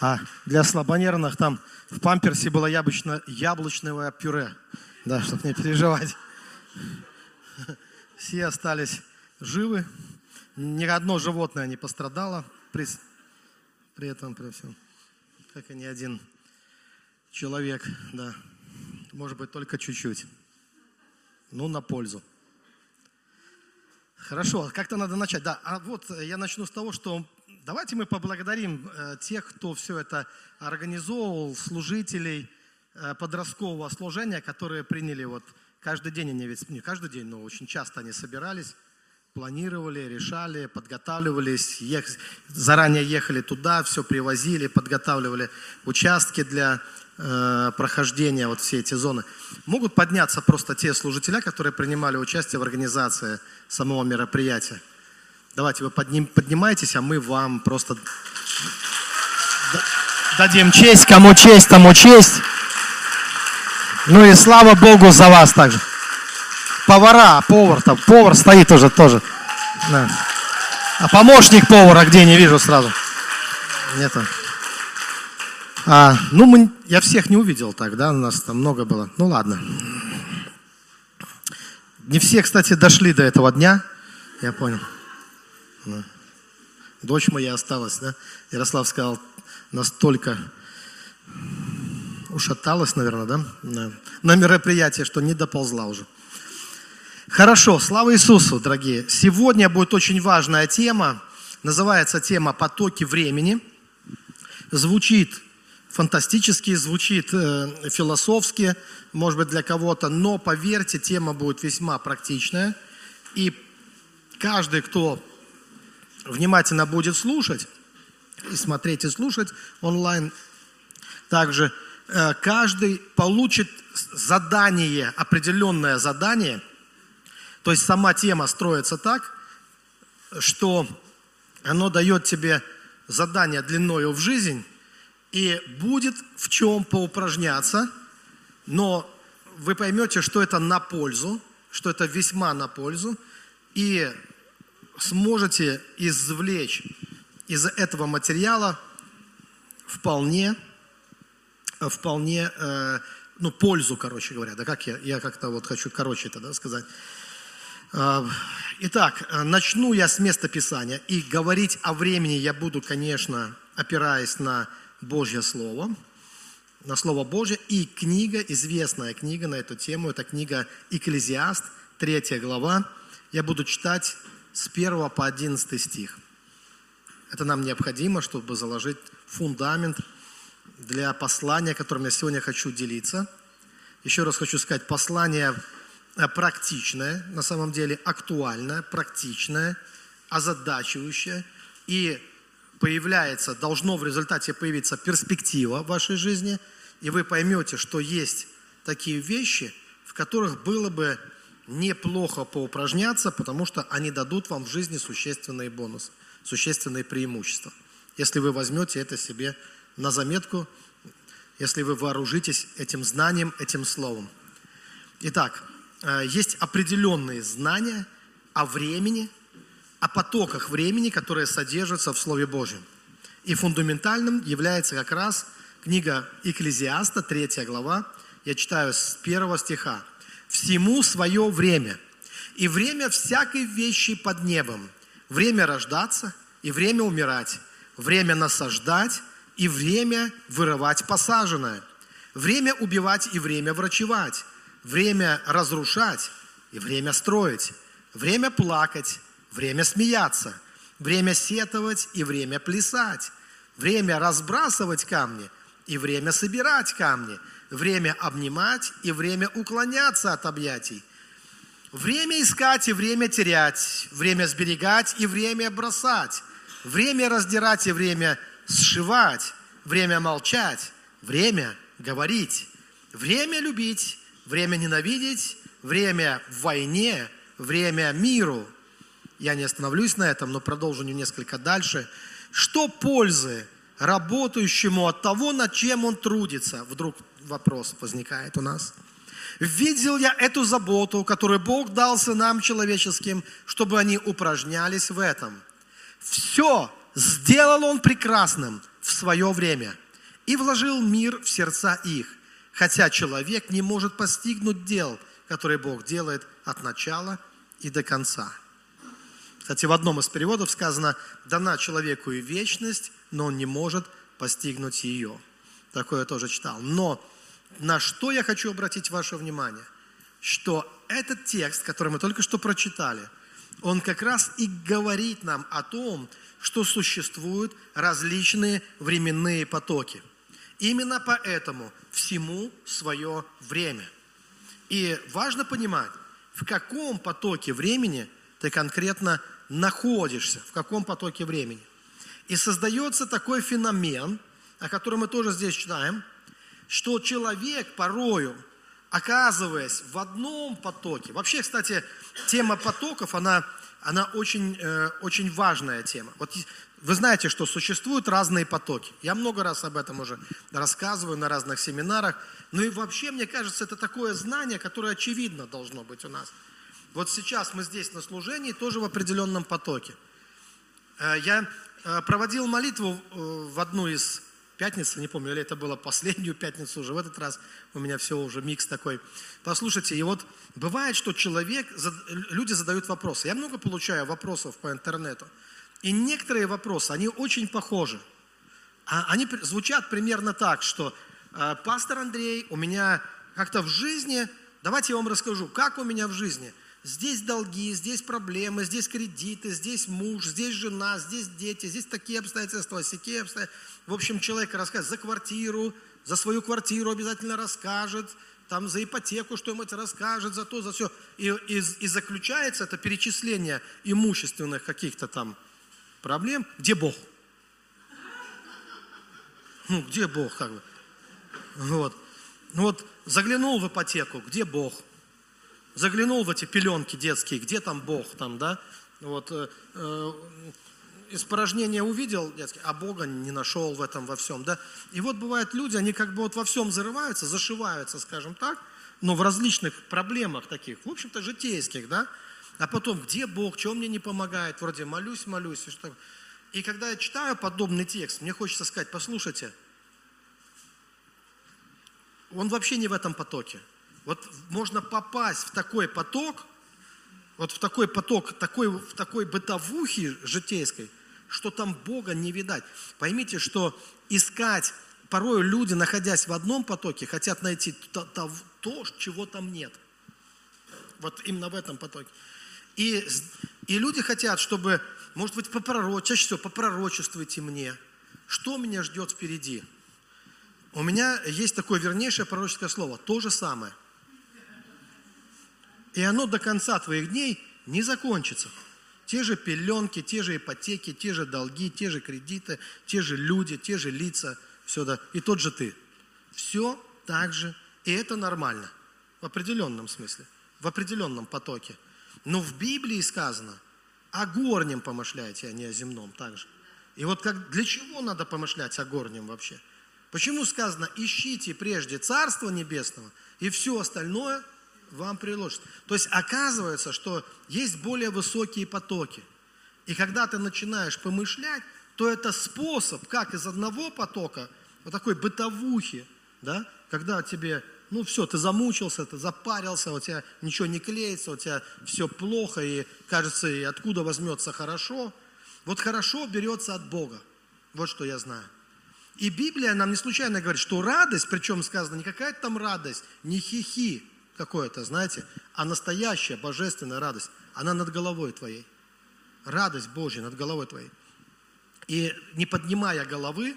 А для слабонервных там в памперсе было яблочно, яблочное пюре. Да, чтобы не переживать. Все остались живы. Ни одно животное не пострадало при, при этом, при всем. Как и ни один человек, да. Может быть, только чуть-чуть. Ну, на пользу. Хорошо, как-то надо начать. Да, а вот я начну с того, что давайте мы поблагодарим э, тех, кто все это организовывал, служителей э, подросткового служения, которые приняли вот каждый день, они ведь не каждый день, но очень часто они собирались, планировали, решали, подготавливались, ех, заранее ехали туда, все привозили, подготавливали участки для э, прохождения вот все эти зоны. Могут подняться просто те служителя, которые принимали участие в организации самого мероприятия. Давайте вы подним, поднимайтесь, а мы вам просто дадим честь, кому честь, тому честь. Ну и слава Богу за вас также. Повара, повар там, повар стоит уже тоже. Да. А помощник повара где, не вижу сразу. Нету. А, ну, мы, я всех не увидел так, да, у нас там много было. Ну, ладно. Не все, кстати, дошли до этого дня, я понял. Да. Дочь моя осталась, да. Ярослав сказал, настолько ушаталась, наверное, да, на, на мероприятие, что не доползла уже. Хорошо, слава Иисусу, дорогие. Сегодня будет очень важная тема. Называется тема «Потоки времени». Звучит фантастически, звучит э, философски, может быть, для кого-то, но поверьте, тема будет весьма практичная. И каждый, кто внимательно будет слушать, и смотреть, и слушать онлайн, также э, каждый получит задание, определенное задание. То есть сама тема строится так, что оно дает тебе задание длиною в жизнь, и будет в чем поупражняться, но вы поймете, что это на пользу, что это весьма на пользу, и сможете извлечь из этого материала вполне, вполне, э, ну, пользу, короче говоря, да, как я, я как-то вот хочу короче это, да, сказать. Э, итак, начну я с места Писания, и говорить о времени я буду, конечно, опираясь на Божье Слово, на Слово Божье, и книга, известная книга на эту тему, это книга Экклезиаст, третья глава, я буду читать с 1 по 11 стих. Это нам необходимо, чтобы заложить фундамент для послания, которым я сегодня хочу делиться. Еще раз хочу сказать, послание практичное, на самом деле актуальное, практичное, озадачивающее. И появляется, должно в результате появиться перспектива в вашей жизни, и вы поймете, что есть такие вещи, в которых было бы неплохо поупражняться, потому что они дадут вам в жизни существенные бонусы, существенные преимущества. Если вы возьмете это себе на заметку, если вы вооружитесь этим знанием, этим словом. Итак, э, есть определенные знания о времени, о потоках времени, которые содержатся в Слове Божьем. И фундаментальным является как раз книга Экклезиаста, 3 глава. Я читаю с первого стиха всему свое время. И время всякой вещи под небом. Время рождаться и время умирать. Время насаждать и время вырывать посаженное. Время убивать и время врачевать. Время разрушать и время строить. Время плакать, время смеяться. Время сетовать и время плясать. Время разбрасывать камни и время собирать камни – время обнимать и время уклоняться от объятий, время искать и время терять, время сберегать и время бросать, время раздирать и время сшивать, время молчать, время говорить, время любить, время ненавидеть, время в войне, время миру. Я не остановлюсь на этом, но продолжу несколько дальше. Что пользы работающему от того, над чем он трудится? Вдруг вопрос возникает у нас. Видел я эту заботу, которую Бог дал сынам человеческим, чтобы они упражнялись в этом. Все сделал Он прекрасным, в свое время и вложил мир в сердца их, хотя человек не может постигнуть дел, которые Бог делает от начала и до конца. Кстати, в одном из переводов сказано, дана человеку и вечность, но он не может постигнуть ее. Такое я тоже читал. Но на что я хочу обратить ваше внимание? Что этот текст, который мы только что прочитали, он как раз и говорит нам о том, что существуют различные временные потоки. Именно поэтому всему свое время. И важно понимать, в каком потоке времени ты конкретно находишься, в каком потоке времени. И создается такой феномен, о котором мы тоже здесь читаем, что человек порою, оказываясь в одном потоке, вообще, кстати, тема потоков, она, она очень, э, очень важная тема. Вот вы знаете, что существуют разные потоки. Я много раз об этом уже рассказываю на разных семинарах. Ну и вообще, мне кажется, это такое знание, которое очевидно должно быть у нас. Вот сейчас мы здесь на служении тоже в определенном потоке. Э, я э, проводил молитву э, в одну из пятниц, не помню, или это было последнюю пятницу уже, в этот раз у меня все уже микс такой. Послушайте, и вот бывает, что человек, люди задают вопросы. Я много получаю вопросов по интернету. И некоторые вопросы, они очень похожи. А они звучат примерно так, что пастор Андрей, у меня как-то в жизни, давайте я вам расскажу, как у меня в жизни – Здесь долги, здесь проблемы, здесь кредиты, здесь муж, здесь жена, здесь дети, здесь такие обстоятельства, всякие обстоятельства. В общем, человек рассказывает за квартиру, за свою квартиру обязательно расскажет, там за ипотеку что-нибудь расскажет, за то, за все. И, и, и заключается это перечисление имущественных каких-то там проблем. Где Бог? Ну, где Бог, как бы? Вот. Ну вот, заглянул в ипотеку, где Бог? Заглянул в эти пеленки детские, где там Бог, там, да, вот, э, э, испорожнение увидел, детский, а Бога не нашел в этом во всем, да. И вот бывают люди, они как бы вот во всем зарываются, зашиваются, скажем так, но в различных проблемах таких, в общем-то, житейских, да. А потом, где Бог, чего мне не помогает, вроде молюсь, молюсь, и что И когда я читаю подобный текст, мне хочется сказать, послушайте, он вообще не в этом потоке. Вот можно попасть в такой поток, вот в такой поток, такой, в такой бытовухи житейской, что там Бога не видать. Поймите, что искать, порой люди, находясь в одном потоке, хотят найти то, то, то чего там нет. Вот именно в этом потоке. И, и люди хотят, чтобы, может быть, попророчь, чаще всего попророчествуйте мне, что меня ждет впереди. У меня есть такое вернейшее пророческое слово, то же самое – и оно до конца твоих дней не закончится. Те же пеленки, те же ипотеки, те же долги, те же кредиты, те же люди, те же лица, все да, и тот же ты. Все так же, и это нормально, в определенном смысле, в определенном потоке. Но в Библии сказано, о горнем помышляйте, а не о земном также. И вот как, для чего надо помышлять о горнем вообще? Почему сказано, ищите прежде Царство Небесного, и все остальное – вам приложит. То есть оказывается, что есть более высокие потоки. И когда ты начинаешь помышлять, то это способ, как из одного потока, вот такой бытовухи, да, когда тебе, ну все, ты замучился, ты запарился, у тебя ничего не клеится, у тебя все плохо, и кажется, и откуда возьмется хорошо. Вот хорошо берется от Бога. Вот что я знаю. И Библия нам не случайно говорит, что радость, причем сказано не какая-то там радость, не хихи, какое-то, знаете, а настоящая божественная радость, она над головой твоей. Радость Божья над головой твоей. И не поднимая головы,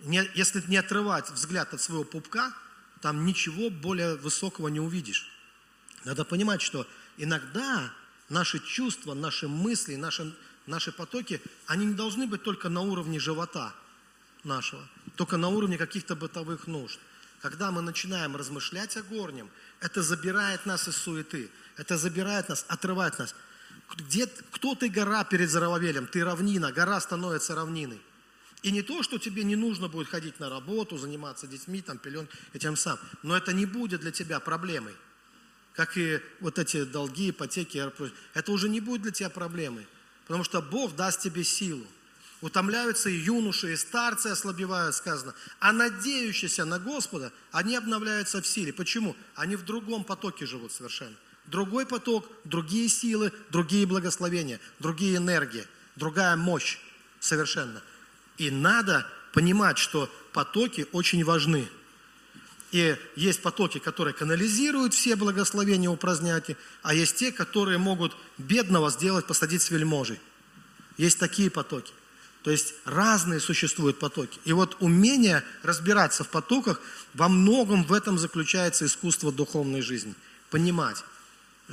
не, если не отрывать взгляд от своего пупка, там ничего более высокого не увидишь. Надо понимать, что иногда наши чувства, наши мысли, наши, наши потоки, они не должны быть только на уровне живота нашего, только на уровне каких-то бытовых нужд когда мы начинаем размышлять о горнем, это забирает нас из суеты, это забирает нас, отрывает нас. Где, кто ты гора перед Зарававелем? Ты равнина, гора становится равниной. И не то, что тебе не нужно будет ходить на работу, заниматься детьми, там, пелен, и тем самым. Но это не будет для тебя проблемой. Как и вот эти долги, ипотеки. Это уже не будет для тебя проблемой. Потому что Бог даст тебе силу. Утомляются и юноши, и старцы ослабевают, сказано. А надеющиеся на Господа, они обновляются в силе. Почему? Они в другом потоке живут совершенно. Другой поток, другие силы, другие благословения, другие энергии, другая мощь совершенно. И надо понимать, что потоки очень важны. И есть потоки, которые канализируют все благословения, упразднять, а есть те, которые могут бедного сделать, посадить с вельможей. Есть такие потоки. То есть разные существуют потоки. И вот умение разбираться в потоках, во многом в этом заключается искусство духовной жизни. Понимать,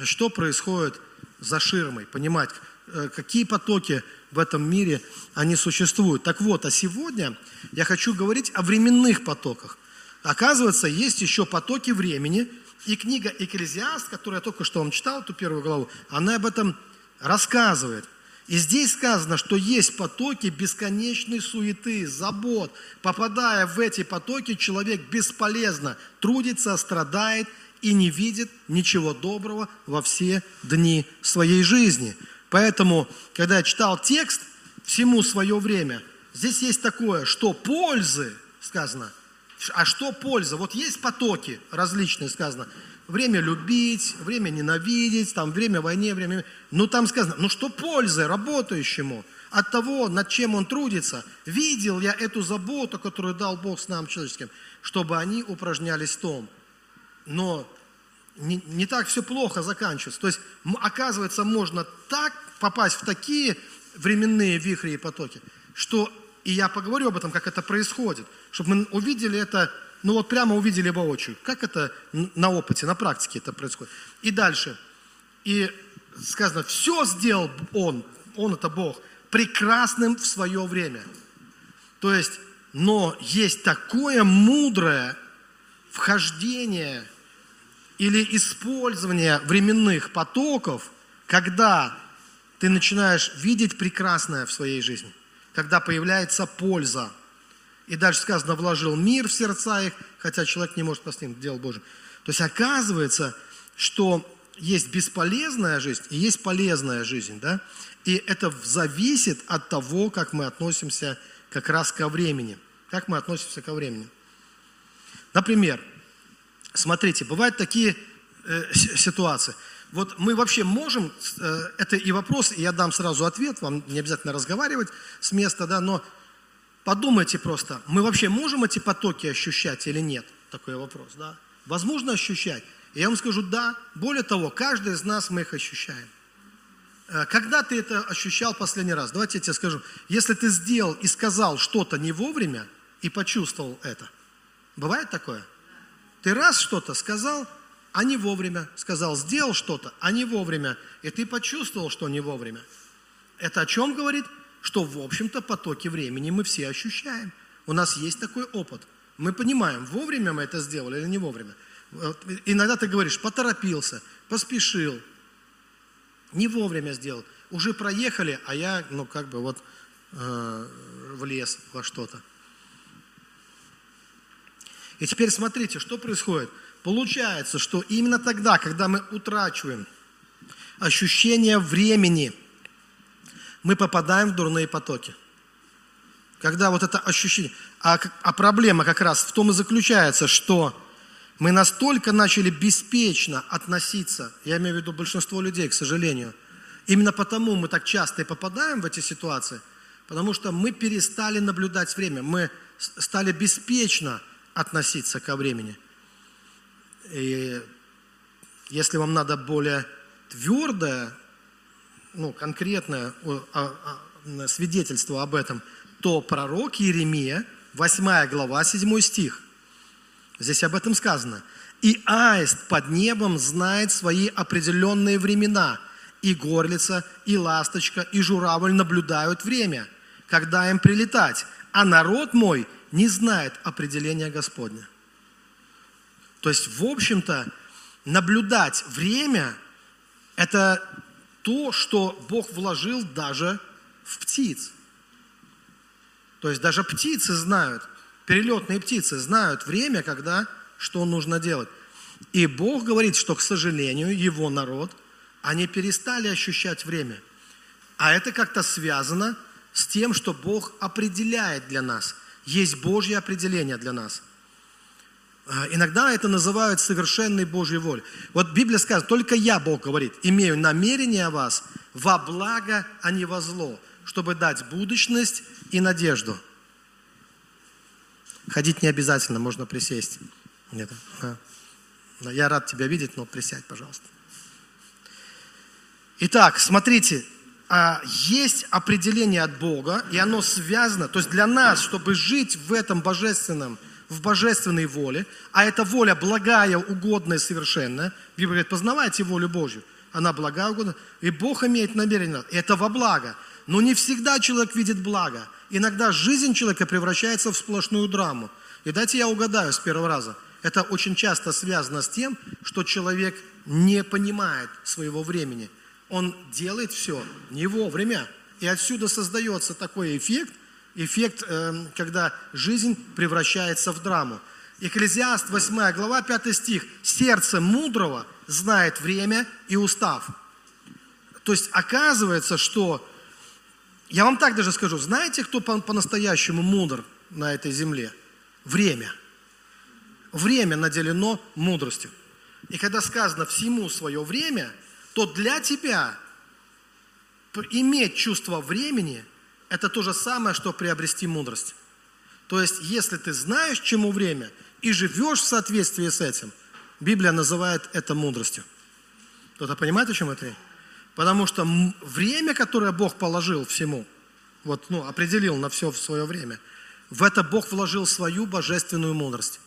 что происходит за ширмой, понимать, э, какие потоки в этом мире они существуют. Так вот, а сегодня я хочу говорить о временных потоках. Оказывается, есть еще потоки времени, и книга «Экклезиаст», которую я только что вам читал, эту первую главу, она об этом рассказывает. И здесь сказано, что есть потоки бесконечной суеты, забот. Попадая в эти потоки, человек бесполезно трудится, страдает и не видит ничего доброго во все дни своей жизни. Поэтому, когда я читал текст «Всему свое время», здесь есть такое, что пользы, сказано, а что польза? Вот есть потоки различные, сказано – время любить, время ненавидеть, там время войне, время... Ну там сказано, ну что пользы работающему от того, над чем он трудится? Видел я эту заботу, которую дал Бог с нам человеческим, чтобы они упражнялись в том. Но не, не так все плохо заканчивается. То есть, оказывается, можно так попасть в такие временные вихри и потоки, что, и я поговорю об этом, как это происходит, чтобы мы увидели это ну вот прямо увидели воочию. Как это на опыте, на практике это происходит. И дальше. И сказано, все сделал Он, Он это Бог, прекрасным в свое время. То есть, но есть такое мудрое вхождение или использование временных потоков, когда ты начинаешь видеть прекрасное в своей жизни, когда появляется польза – и дальше сказано, вложил мир в сердца их, хотя человек не может постигнуть дело Божие. То есть оказывается, что есть бесполезная жизнь и есть полезная жизнь, да? И это зависит от того, как мы относимся как раз ко времени. Как мы относимся ко времени. Например, смотрите, бывают такие э, ситуации. Вот мы вообще можем, э, это и вопрос, и я дам сразу ответ, вам не обязательно разговаривать с места, да, но Подумайте просто, мы вообще можем эти потоки ощущать или нет? Такой вопрос, да? Возможно ощущать? И я вам скажу, да. Более того, каждый из нас мы их ощущаем. Э, когда ты это ощущал последний раз? Давайте я тебе скажу. Если ты сделал и сказал что-то не вовремя и почувствовал это, бывает такое? Ты раз что-то сказал, а не вовремя. Сказал, сделал что-то, а не вовремя. И ты почувствовал, что не вовремя. Это о чем говорит? Что, в общем-то, потоки времени мы все ощущаем. У нас есть такой опыт. Мы понимаем, вовремя мы это сделали или не вовремя. Иногда ты говоришь, поторопился, поспешил, не вовремя сделал. Уже проехали, а я, ну, как бы вот э, влез во что-то. И теперь смотрите, что происходит. Получается, что именно тогда, когда мы утрачиваем ощущение времени – мы попадаем в дурные потоки. Когда вот это ощущение... А, а проблема как раз в том и заключается, что мы настолько начали беспечно относиться, я имею в виду большинство людей, к сожалению, именно потому мы так часто и попадаем в эти ситуации, потому что мы перестали наблюдать время, мы стали беспечно относиться ко времени. И если вам надо более твердое ну, конкретное свидетельство об этом, то пророк Иеремия, 8 глава, 7 стих. Здесь об этом сказано. «И аист под небом знает свои определенные времена, и горлица, и ласточка, и журавль наблюдают время, когда им прилетать, а народ мой не знает определения Господня». То есть, в общем-то, наблюдать время – это то, что Бог вложил даже в птиц. То есть даже птицы знают, перелетные птицы знают время, когда что нужно делать. И Бог говорит, что, к сожалению, его народ, они перестали ощущать время. А это как-то связано с тем, что Бог определяет для нас. Есть Божье определение для нас. А, иногда это называют совершенной Божьей волей. Вот Библия сказала, только я, Бог говорит, имею намерение о вас во благо, а не во зло, чтобы дать будущность и надежду. Ходить не обязательно, можно присесть. Нет. А. Я рад тебя видеть, но присядь, пожалуйста. Итак, смотрите, а, есть определение от Бога, и оно связано, то есть для нас, чтобы жить в этом божественном, в божественной воле, а эта воля благая, угодная, совершенная, Библия говорит, познавайте волю Божью, она благая, угодная, и Бог имеет намерение, это во благо. Но не всегда человек видит благо. Иногда жизнь человека превращается в сплошную драму. И дайте я угадаю с первого раза. Это очень часто связано с тем, что человек не понимает своего времени – он делает все не вовремя. И отсюда создается такой эффект, эффект, э, когда жизнь превращается в драму. Экклезиаст 8 глава 5 стих. «Сердце мудрого знает время и устав». То есть оказывается, что, я вам так даже скажу, знаете, кто по-настоящему мудр на этой земле? Время. Время наделено мудростью. И когда сказано «всему свое время», то для тебя иметь чувство времени – это то же самое, что приобрести мудрость. То есть, если ты знаешь, чему время, и живешь в соответствии с этим, Библия называет это мудростью. Кто-то понимает, о чем это? Потому что время, которое Бог положил всему, вот, ну, определил на все в свое время, в это Бог вложил свою божественную мудрость,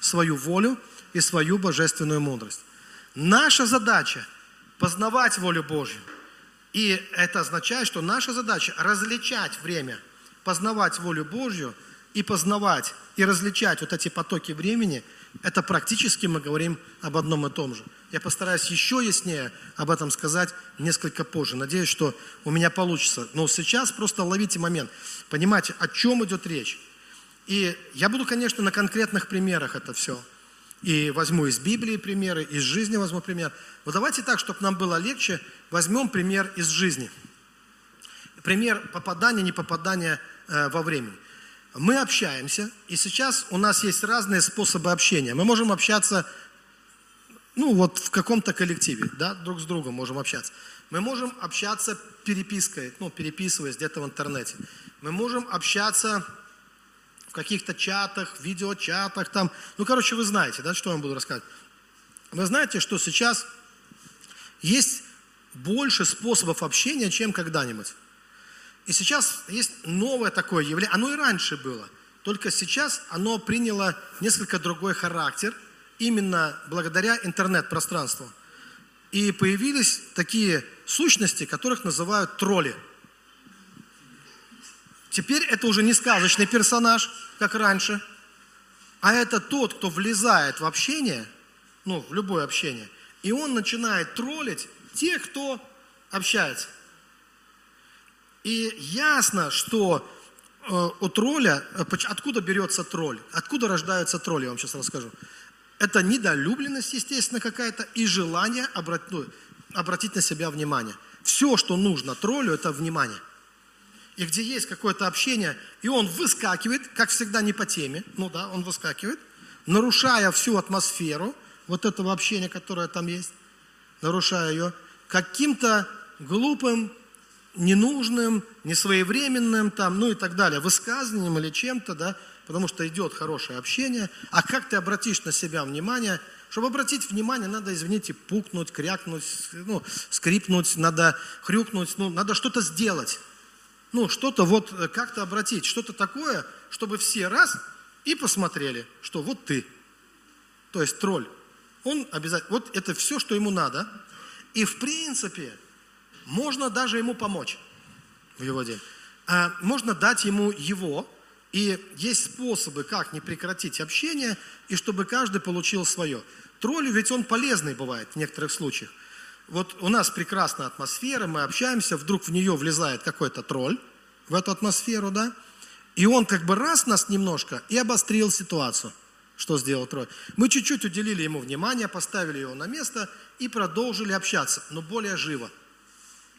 свою волю и свою божественную мудрость. Наша задача – познавать волю Божью. И это означает, что наша задача различать время, познавать волю Божью и познавать и различать вот эти потоки времени, это практически мы говорим об одном и том же. Я постараюсь еще яснее об этом сказать несколько позже. Надеюсь, что у меня получится. Но сейчас просто ловите момент. Понимаете, о чем идет речь. И я буду, конечно, на конкретных примерах это все и возьму из Библии примеры, из жизни возьму пример. Вот давайте так, чтобы нам было легче, возьмем пример из жизни. Пример попадания, не попадания э, во время. Мы общаемся, и сейчас у нас есть разные способы общения. Мы можем общаться, ну вот в каком-то коллективе, да, друг с другом можем общаться. Мы можем общаться перепиской, ну, переписываясь где-то в интернете. Мы можем общаться каких-то чатах, видеочатах там. Ну, короче, вы знаете, да, что я вам буду рассказывать. Вы знаете, что сейчас есть больше способов общения, чем когда-нибудь. И сейчас есть новое такое явление. Оно и раньше было. Только сейчас оно приняло несколько другой характер, именно благодаря интернет-пространству. И появились такие сущности, которых называют тролли – Теперь это уже не сказочный персонаж, как раньше, а это тот, кто влезает в общение, ну, в любое общение, и он начинает троллить тех, кто общается. И ясно, что э, у тролля, э, откуда берется тролль, откуда рождаются тролли, я вам сейчас расскажу. Это недолюбленность, естественно, какая-то, и желание обратить, ну, обратить на себя внимание. Все, что нужно троллю, это внимание – и где есть какое-то общение, и он выскакивает, как всегда не по теме, ну да, он выскакивает, нарушая всю атмосферу вот этого общения, которое там есть, нарушая ее, каким-то глупым, ненужным, несвоевременным там, ну и так далее, высказыванием или чем-то, да, потому что идет хорошее общение, а как ты обратишь на себя внимание, чтобы обратить внимание, надо, извините, пукнуть, крякнуть, ну, скрипнуть, надо хрюкнуть, ну, надо что-то сделать ну, что-то вот э, как-то обратить, что-то такое, чтобы все раз и посмотрели, что вот ты. То есть тролль. Он обязательно, вот это все, что ему надо. И в принципе, можно даже ему помочь в его деле. А можно дать ему его, и есть способы, как не прекратить общение, и чтобы каждый получил свое. Тролль ведь он полезный бывает в некоторых случаях. Вот у нас прекрасная атмосфера, мы общаемся, вдруг в нее влезает какой-то тролль, в эту атмосферу, да, и он как бы раз нас немножко и обострил ситуацию. Что сделал тролль? Мы чуть-чуть уделили ему внимание, поставили его на место и продолжили общаться, но более живо.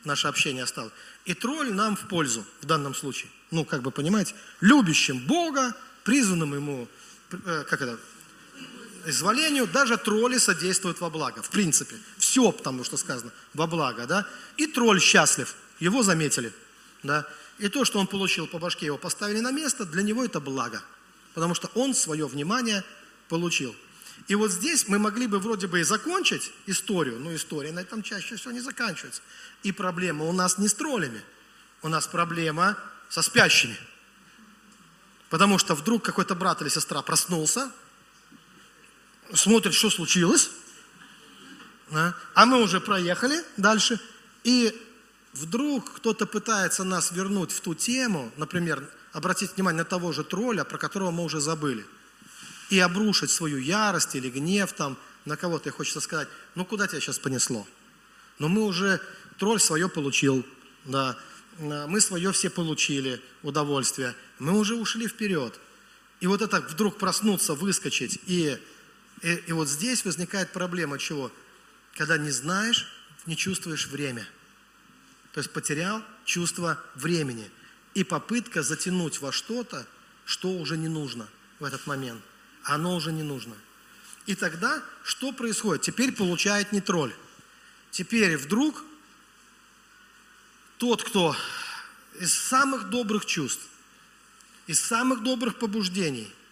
наше общение стало. И тролль нам в пользу в данном случае. Ну, как бы понимаете, любящим Бога, призванным ему, э, как это, изволению, даже тролли содействуют во благо. В принципе, все, потому что сказано, во благо, да. И тролль счастлив, его заметили, да. И то, что он получил по башке, его поставили на место, для него это благо. Потому что он свое внимание получил. И вот здесь мы могли бы вроде бы и закончить историю, но история на этом чаще всего не заканчивается. И проблема у нас не с троллями, у нас проблема со спящими. Потому что вдруг какой-то брат или сестра проснулся, смотрит, что случилось, а мы уже проехали дальше, и вдруг кто-то пытается нас вернуть в ту тему, например, обратить внимание на того же тролля, про которого мы уже забыли, и обрушить свою ярость или гнев там на кого-то, и хочется сказать, ну куда тебя сейчас понесло? Но мы уже, тролль свое получил, да, мы свое все получили, удовольствие, мы уже ушли вперед. И вот это вдруг проснуться, выскочить и и, и вот здесь возникает проблема чего? Когда не знаешь, не чувствуешь время. То есть потерял чувство времени. И попытка затянуть во что-то, что уже не нужно в этот момент. Оно уже не нужно. И тогда что происходит? Теперь получает не тролль. Теперь вдруг тот, кто из самых добрых чувств, из самых добрых побуждений –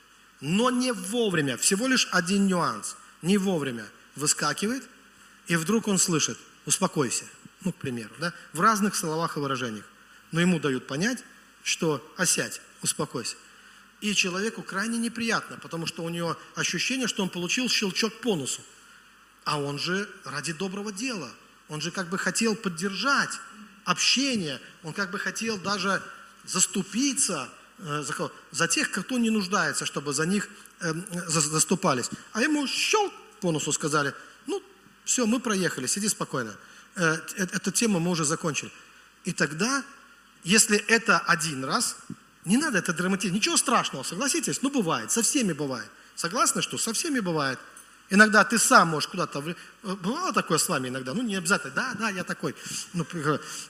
но не вовремя, всего лишь один нюанс, не вовремя выскакивает, и вдруг он слышит, успокойся, ну, к примеру, да, в разных словах и выражениях. Но ему дают понять, что осядь, успокойся. И человеку крайне неприятно, потому что у него ощущение, что он получил щелчок по носу. А он же ради доброго дела, он же как бы хотел поддержать общение, он как бы хотел даже заступиться, Э, за, за тех, кто не нуждается, чтобы за них э, заступались. А ему щелк по носу сказали, ну, все, мы проехали, сиди спокойно. Э, э, эту тему мы уже закончили. И тогда, если это один раз, не надо это драматизировать. Ничего страшного, согласитесь? Ну, бывает, со всеми бывает. Согласны, что со всеми бывает. Иногда ты сам можешь куда-то... Э, бывало такое с вами иногда? Ну, не обязательно. Да, да, я такой. Ну,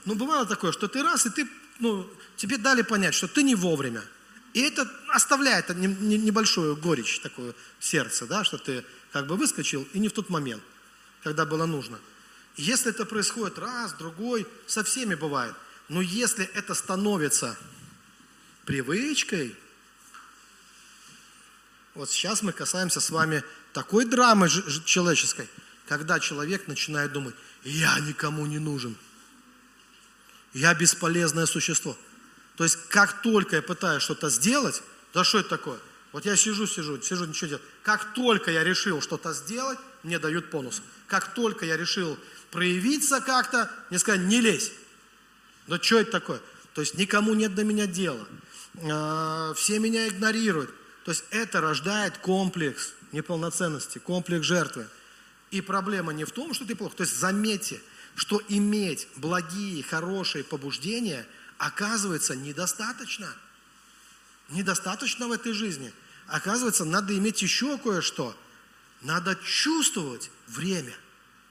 ну бывало такое, что ты раз, и ты ну, тебе дали понять, что ты не вовремя. И это оставляет небольшую горечь такую в сердце, да, что ты как бы выскочил и не в тот момент, когда было нужно. Если это происходит раз, другой, со всеми бывает. Но если это становится привычкой, вот сейчас мы касаемся с вами такой драмы человеческой, когда человек начинает думать, я никому не нужен – я бесполезное существо. То есть, как только я пытаюсь что-то сделать, да что это такое? Вот я сижу, сижу, сижу, ничего делать. Как только я решил что-то сделать, мне дают бонус. Как только я решил проявиться как-то, мне сказали, не лезь. Да что это такое? То есть никому нет до меня дела. А, все меня игнорируют. То есть это рождает комплекс неполноценности, комплекс жертвы. И проблема не в том, что ты плохо. То есть заметьте, что иметь благие, хорошие побуждения оказывается недостаточно. Недостаточно в этой жизни. Оказывается, надо иметь еще кое-что. Надо чувствовать время.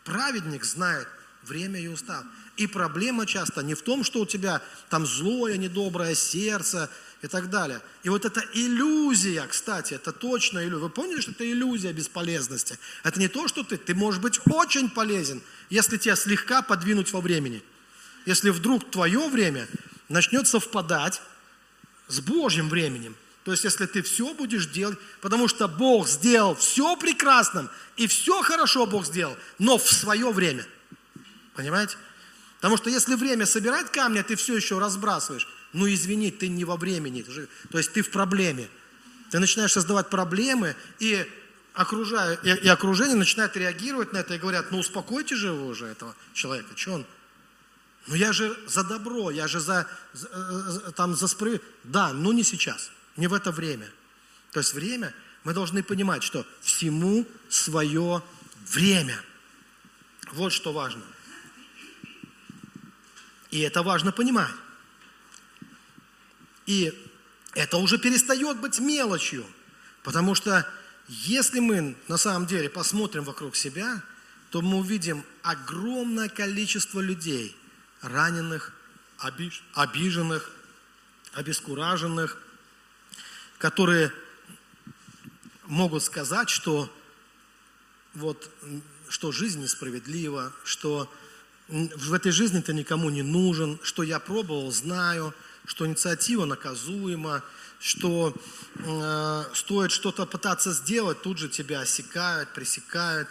Праведник знает время и устав. И проблема часто не в том, что у тебя там злое, недоброе сердце, и так далее. И вот эта иллюзия, кстати, это точно иллюзия. Вы поняли, что это иллюзия бесполезности? Это не то, что ты, ты можешь быть очень полезен, если тебя слегка подвинуть во времени. Если вдруг твое время начнет совпадать с Божьим временем. То есть, если ты все будешь делать, потому что Бог сделал все прекрасным, и все хорошо Бог сделал, но в свое время. Понимаете? Потому что если время собирать камни, а ты все еще разбрасываешь, ну извини, ты не во времени, то есть ты в проблеме. Ты начинаешь создавать проблемы, и, окружая, и, и окружение начинает реагировать на это и говорят, ну успокойте же его уже, этого человека, что он? Ну я же за добро, я же за, за, э, там, за справедливость. Да, но не сейчас, не в это время. То есть время, мы должны понимать, что всему свое время. Вот что важно. И это важно понимать. И это уже перестает быть мелочью, потому что если мы на самом деле посмотрим вокруг себя, то мы увидим огромное количество людей, раненых, обиж, обиженных, обескураженных, которые могут сказать, что вот что жизнь несправедлива, что в этой жизни ты никому не нужен, что я пробовал, знаю, что инициатива наказуема, что э, стоит что-то пытаться сделать, тут же тебя осекают, пресекают,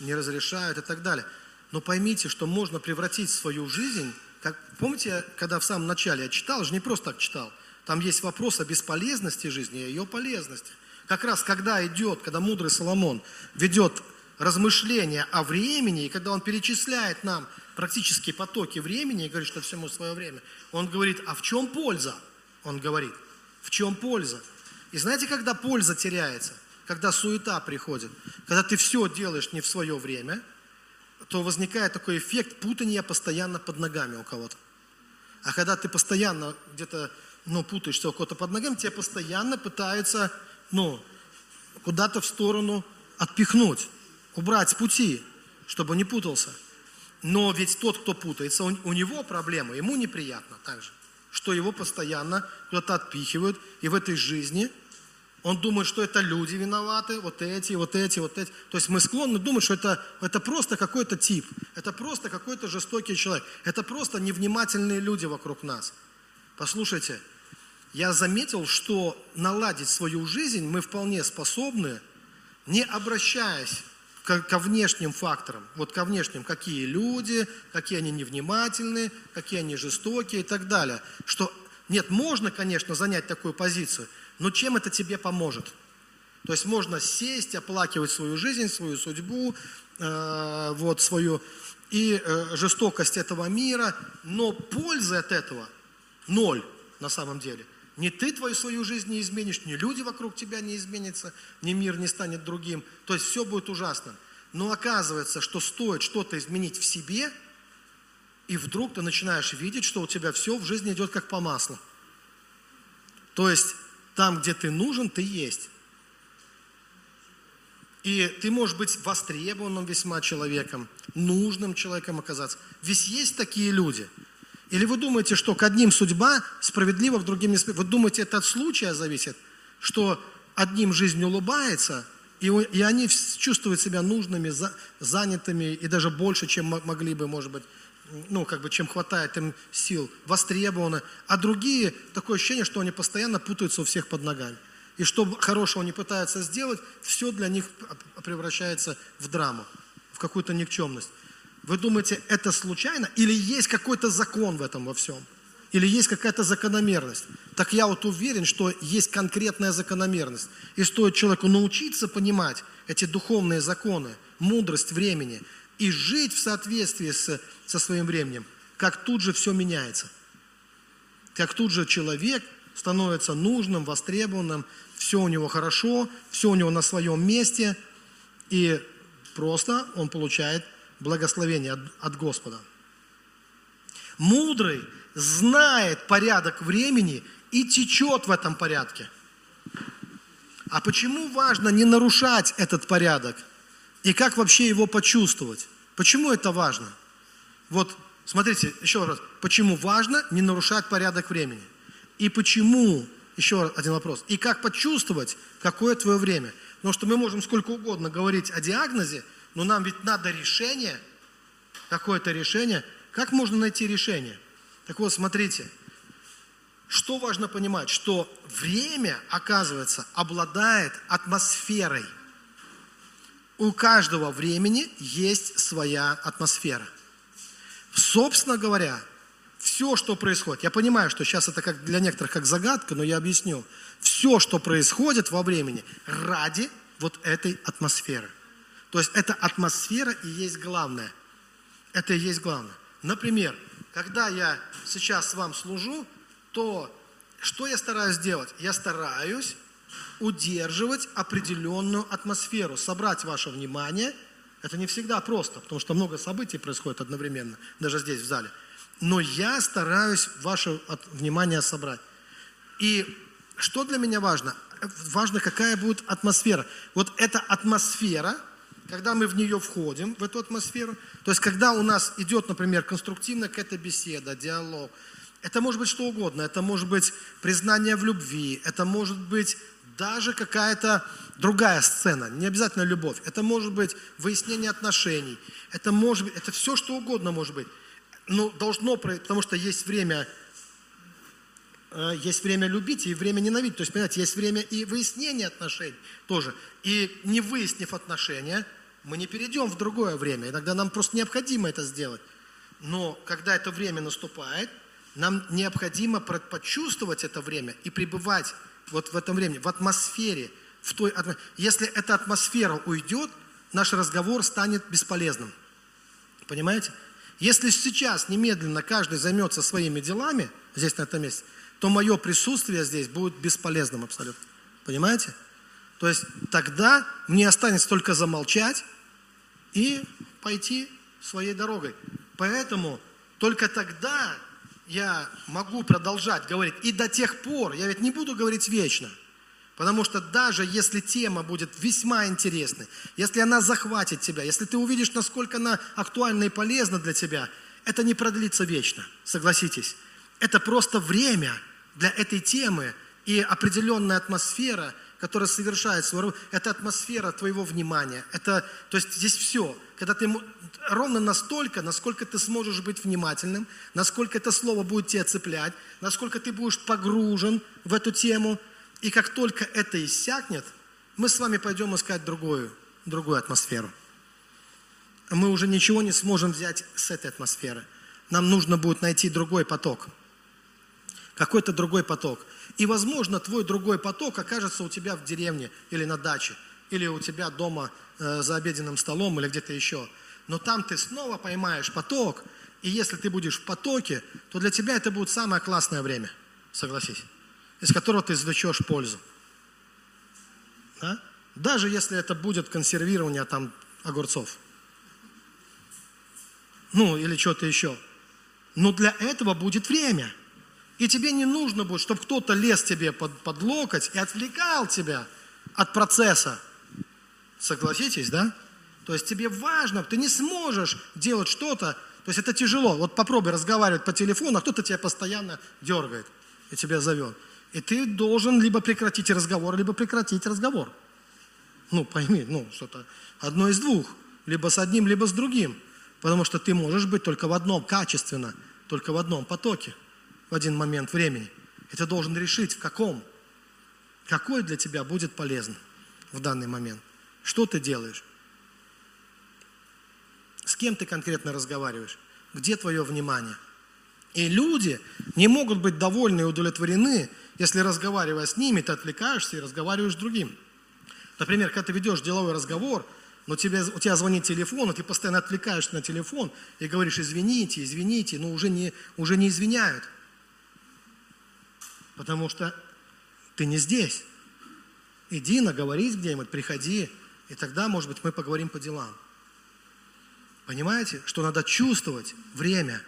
не разрешают и так далее. Но поймите, что можно превратить свою жизнь, как, помните, когда в самом начале я читал, я же не просто так читал, там есть вопрос о бесполезности жизни и ее полезности. Как раз когда идет, когда мудрый Соломон ведет размышления о времени, и когда он перечисляет нам практически потоки времени и говорит, что всему свое время, он говорит, а в чем польза? Он говорит, в чем польза? И знаете, когда польза теряется? Когда суета приходит, когда ты все делаешь не в свое время, то возникает такой эффект путания постоянно под ногами у кого-то. А когда ты постоянно где-то ну, путаешься у кого-то под ногами, тебя постоянно пытаются ну, куда-то в сторону отпихнуть, убрать с пути, чтобы не путался. Но ведь тот, кто путается, у, него проблема, ему неприятно также, что его постоянно куда-то отпихивают, и в этой жизни он думает, что это люди виноваты, вот эти, вот эти, вот эти. То есть мы склонны думать, что это, это просто какой-то тип, это просто какой-то жестокий человек, это просто невнимательные люди вокруг нас. Послушайте, я заметил, что наладить свою жизнь мы вполне способны, не обращаясь ко внешним факторам, вот ко внешним, какие люди, какие они невнимательные, какие они жестокие и так далее. Что нет, можно, конечно, занять такую позицию, но чем это тебе поможет? То есть можно сесть, оплакивать свою жизнь, свою судьбу, э, вот свою и э, жестокость этого мира, но пользы от этого ноль на самом деле. Ни ты твою свою жизнь не изменишь, ни люди вокруг тебя не изменятся, ни мир не станет другим. То есть все будет ужасно. Но оказывается, что стоит что-то изменить в себе, и вдруг ты начинаешь видеть, что у тебя все в жизни идет как по маслу. То есть там, где ты нужен, ты есть. И ты можешь быть востребованным весьма человеком, нужным человеком оказаться. Ведь есть такие люди – или вы думаете, что к одним судьба справедлива, к другим не справедлива? Вы думаете, это от случая зависит, что одним жизнь улыбается, и, и они чувствуют себя нужными, за, занятыми, и даже больше, чем могли бы, может быть, ну, как бы, чем хватает им сил, востребованы, а другие, такое ощущение, что они постоянно путаются у всех под ногами. И что хорошего они пытаются сделать, все для них превращается в драму, в какую-то никчемность. Вы думаете, это случайно? Или есть какой-то закон в этом во всем? Или есть какая-то закономерность? Так я вот уверен, что есть конкретная закономерность. И стоит человеку научиться понимать эти духовные законы, мудрость времени и жить в соответствии с, со своим временем, как тут же все меняется. Как тут же человек становится нужным, востребованным, все у него хорошо, все у него на своем месте, и просто он получает благословение от, от Господа. Мудрый знает порядок времени и течет в этом порядке. А почему важно не нарушать этот порядок? И как вообще его почувствовать? Почему это важно? Вот, смотрите, еще раз, почему важно не нарушать порядок времени? И почему, еще один вопрос, и как почувствовать, какое твое время? Потому что мы можем сколько угодно говорить о диагнозе, но нам ведь надо решение, какое-то решение. Как можно найти решение? Так вот, смотрите, что важно понимать, что время, оказывается, обладает атмосферой. У каждого времени есть своя атмосфера. Собственно говоря, все, что происходит, я понимаю, что сейчас это как для некоторых как загадка, но я объясню. Все, что происходит во времени, ради вот этой атмосферы – то есть эта атмосфера и есть главное. Это и есть главное. Например, когда я сейчас вам служу, то что я стараюсь делать? Я стараюсь удерживать определенную атмосферу, собрать ваше внимание. Это не всегда просто, потому что много событий происходит одновременно, даже здесь в зале. Но я стараюсь ваше внимание собрать. И что для меня важно? Важно, какая будет атмосфера. Вот эта атмосфера – когда мы в нее входим, в эту атмосферу, то есть когда у нас идет, например, конструктивная какая-то беседа, диалог, это может быть что угодно, это может быть признание в любви, это может быть даже какая-то другая сцена, не обязательно любовь, это может быть выяснение отношений, это может быть, это все что угодно может быть. Но должно, потому что есть время, есть время любить и время ненавидеть. То есть, понимаете, есть время и выяснения отношений тоже. И не выяснив отношения, мы не перейдем в другое время. Иногда нам просто необходимо это сделать. Но когда это время наступает, нам необходимо почувствовать это время и пребывать вот в этом времени, в атмосфере, в той, если эта атмосфера уйдет, наш разговор станет бесполезным. Понимаете? Если сейчас немедленно каждый займется своими делами, здесь на этом месте, то мое присутствие здесь будет бесполезным абсолютно. Понимаете? То есть тогда мне останется только замолчать и пойти своей дорогой. Поэтому только тогда я могу продолжать говорить. И до тех пор, я ведь не буду говорить вечно. Потому что даже если тема будет весьма интересной, если она захватит тебя, если ты увидишь, насколько она актуальна и полезна для тебя, это не продлится вечно, согласитесь. Это просто время для этой темы и определенная атмосфера, которая совершает свою работу. Это атмосфера твоего внимания. Это, то есть здесь все. Когда ты ровно настолько, насколько ты сможешь быть внимательным, насколько это слово будет тебя цеплять, насколько ты будешь погружен в эту тему. И как только это иссякнет, мы с вами пойдем искать другую, другую атмосферу. Мы уже ничего не сможем взять с этой атмосферы. Нам нужно будет найти другой поток. Какой-то другой поток. И, возможно, твой другой поток окажется у тебя в деревне или на даче, или у тебя дома э, за обеденным столом, или где-то еще – но там ты снова поймаешь поток, и если ты будешь в потоке, то для тебя это будет самое классное время, согласись, из которого ты извлечешь пользу. Да? Даже если это будет консервирование там огурцов. Ну, или что-то еще. Но для этого будет время. И тебе не нужно будет, чтобы кто-то лез тебе под, под локоть и отвлекал тебя от процесса. Согласитесь, да? То есть тебе важно, ты не сможешь делать что-то, то есть это тяжело. Вот попробуй разговаривать по телефону, а кто-то тебя постоянно дергает и тебя зовет. И ты должен либо прекратить разговор, либо прекратить разговор. Ну, пойми, ну, что-то одно из двух. Либо с одним, либо с другим. Потому что ты можешь быть только в одном, качественно, только в одном потоке один момент времени. И ты должен решить, в каком. Какой для тебя будет полезен в данный момент. Что ты делаешь? С кем ты конкретно разговариваешь? Где твое внимание? И люди не могут быть довольны и удовлетворены, если разговаривая с ними, ты отвлекаешься и разговариваешь с другим. Например, когда ты ведешь деловой разговор, но тебе, у тебя звонит телефон, и ты постоянно отвлекаешься на телефон и говоришь, извините, извините, но уже не, уже не извиняют. Потому что ты не здесь. Иди, наговорись где-нибудь, приходи, и тогда, может быть, мы поговорим по делам. Понимаете, что надо чувствовать время.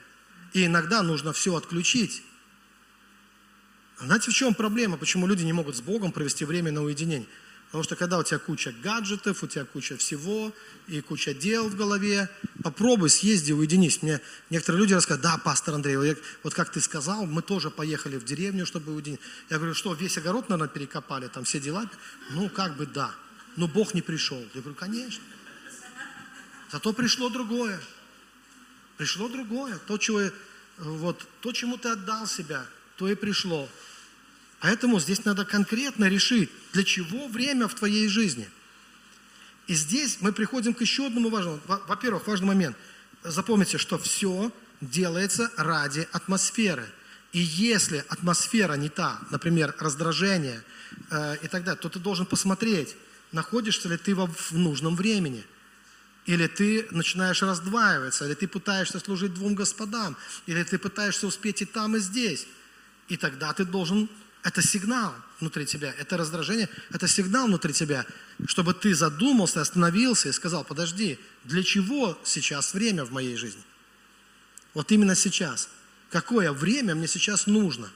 И иногда нужно все отключить. Знаете, в чем проблема? Почему люди не могут с Богом провести время на уединение? Потому что когда у тебя куча гаджетов, у тебя куча всего и куча дел в голове, попробуй съезди, уединись. Мне некоторые люди рассказывают, да, пастор Андрей, вот как ты сказал, мы тоже поехали в деревню, чтобы уединить. Я говорю, что, весь огород, наверное, перекопали, там все дела? Ну, как бы да. Но Бог не пришел. Я говорю, конечно. Зато пришло другое. Пришло другое. То, чего, вот, то, чему ты отдал себя, то и пришло. Поэтому здесь надо конкретно решить, для чего время в твоей жизни. И здесь мы приходим к еще одному важному. Во-первых, важный момент. Запомните, что все делается ради атмосферы. И если атмосфера не та, например, раздражение э, и так далее, то ты должен посмотреть, находишься ли ты во, в нужном времени – или ты начинаешь раздваиваться, или ты пытаешься служить двум господам, или ты пытаешься успеть и там, и здесь. И тогда ты должен, это сигнал внутри тебя, это раздражение, это сигнал внутри тебя, чтобы ты задумался, остановился и сказал, подожди, для чего сейчас время в моей жизни? Вот именно сейчас. Какое время мне сейчас нужно?